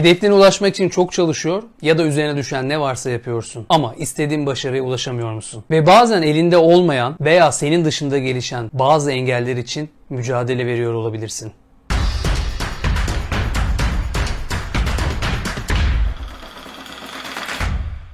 Hedeflerine ulaşmak için çok çalışıyor ya da üzerine düşen ne varsa yapıyorsun. Ama istediğin başarıya ulaşamıyor musun? Ve bazen elinde olmayan veya senin dışında gelişen bazı engeller için mücadele veriyor olabilirsin.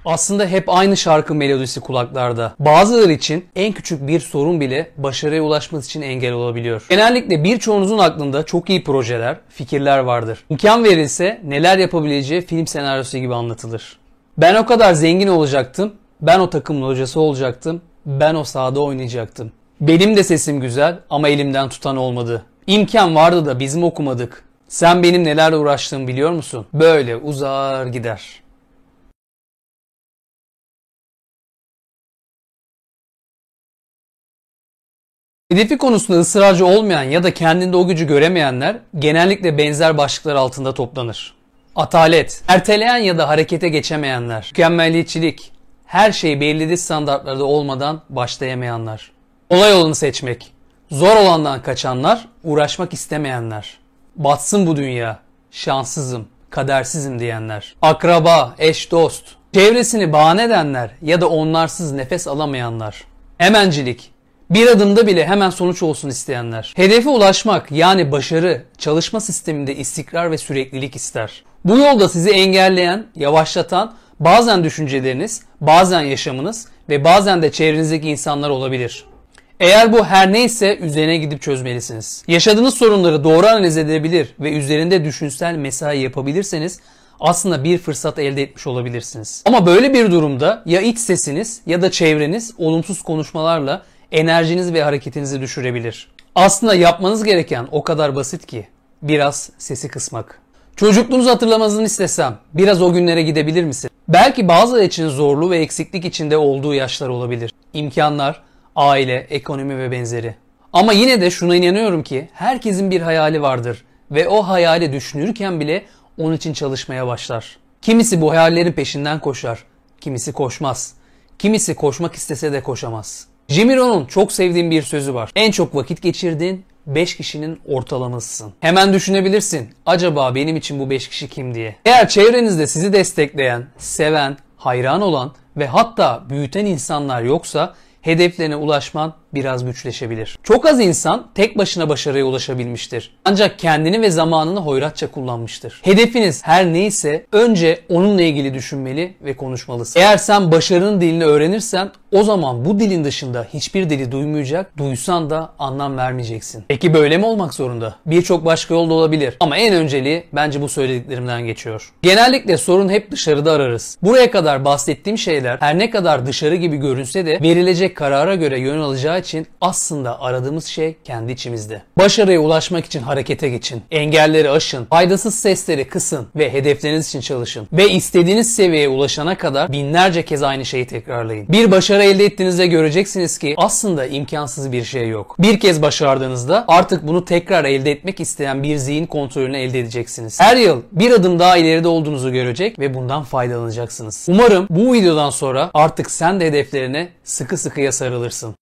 Aslında hep aynı şarkı melodisi kulaklarda. Bazıları için en küçük bir sorun bile başarıya ulaşması için engel olabiliyor. Genellikle birçoğunuzun aklında çok iyi projeler, fikirler vardır. İmkan verilse neler yapabileceği film senaryosu gibi anlatılır. Ben o kadar zengin olacaktım, ben o takımın hocası olacaktım, ben o sahada oynayacaktım. Benim de sesim güzel ama elimden tutan olmadı. İmkan vardı da bizim okumadık. Sen benim nelerle uğraştığımı biliyor musun? Böyle uzar gider. Hedefi konusunda ısrarcı olmayan ya da kendinde o gücü göremeyenler genellikle benzer başlıklar altında toplanır. Atalet, erteleyen ya da harekete geçemeyenler, mükemmelliyetçilik, her şey belirli standartlarda olmadan başlayamayanlar. Olay yolunu seçmek, zor olandan kaçanlar, uğraşmak istemeyenler. Batsın bu dünya, şanssızım, kadersizim diyenler. Akraba, eş, dost, çevresini bahane edenler ya da onlarsız nefes alamayanlar. Hemencilik, bir adımda bile hemen sonuç olsun isteyenler. Hedefe ulaşmak yani başarı, çalışma sisteminde istikrar ve süreklilik ister. Bu yolda sizi engelleyen, yavaşlatan bazen düşünceleriniz, bazen yaşamınız ve bazen de çevrenizdeki insanlar olabilir. Eğer bu her neyse üzerine gidip çözmelisiniz. Yaşadığınız sorunları doğru analiz edebilir ve üzerinde düşünsel mesai yapabilirseniz aslında bir fırsat elde etmiş olabilirsiniz. Ama böyle bir durumda ya iç sesiniz ya da çevreniz olumsuz konuşmalarla enerjinizi ve hareketinizi düşürebilir. Aslında yapmanız gereken o kadar basit ki biraz sesi kısmak. Çocukluğunuzu hatırlamanızı istesem biraz o günlere gidebilir misin? Belki bazıları için zorlu ve eksiklik içinde olduğu yaşlar olabilir. İmkanlar, aile, ekonomi ve benzeri. Ama yine de şuna inanıyorum ki herkesin bir hayali vardır ve o hayali düşünürken bile onun için çalışmaya başlar. Kimisi bu hayallerin peşinden koşar, kimisi koşmaz. Kimisi koşmak istese de koşamaz. Jimmy Rohn'un çok sevdiğim bir sözü var. En çok vakit geçirdiğin 5 kişinin ortalamasısın. Hemen düşünebilirsin. Acaba benim için bu 5 kişi kim diye. Eğer çevrenizde sizi destekleyen, seven, hayran olan ve hatta büyüten insanlar yoksa hedeflerine ulaşman biraz güçleşebilir. Çok az insan tek başına başarıya ulaşabilmiştir. Ancak kendini ve zamanını hoyratça kullanmıştır. Hedefiniz her neyse önce onunla ilgili düşünmeli ve konuşmalısın. Eğer sen başarının dilini öğrenirsen o zaman bu dilin dışında hiçbir dili duymayacak, duysan da anlam vermeyeceksin. Peki böyle mi olmak zorunda? Birçok başka yol da olabilir. Ama en önceliği bence bu söylediklerimden geçiyor. Genellikle sorun hep dışarıda ararız. Buraya kadar bahsettiğim şeyler her ne kadar dışarı gibi görünse de verilecek karara göre yön alacağı için aslında aradığımız şey kendi içimizde. Başarıya ulaşmak için harekete geçin. Engelleri aşın. Faydasız sesleri kısın ve hedefleriniz için çalışın. Ve istediğiniz seviyeye ulaşana kadar binlerce kez aynı şeyi tekrarlayın. Bir başarı elde ettiğinizde göreceksiniz ki aslında imkansız bir şey yok. Bir kez başardığınızda artık bunu tekrar elde etmek isteyen bir zihin kontrolünü elde edeceksiniz. Her yıl bir adım daha ileride olduğunuzu görecek ve bundan faydalanacaksınız. Umarım bu videodan sonra artık sen de hedeflerine sıkı sıkıya sarılırsın.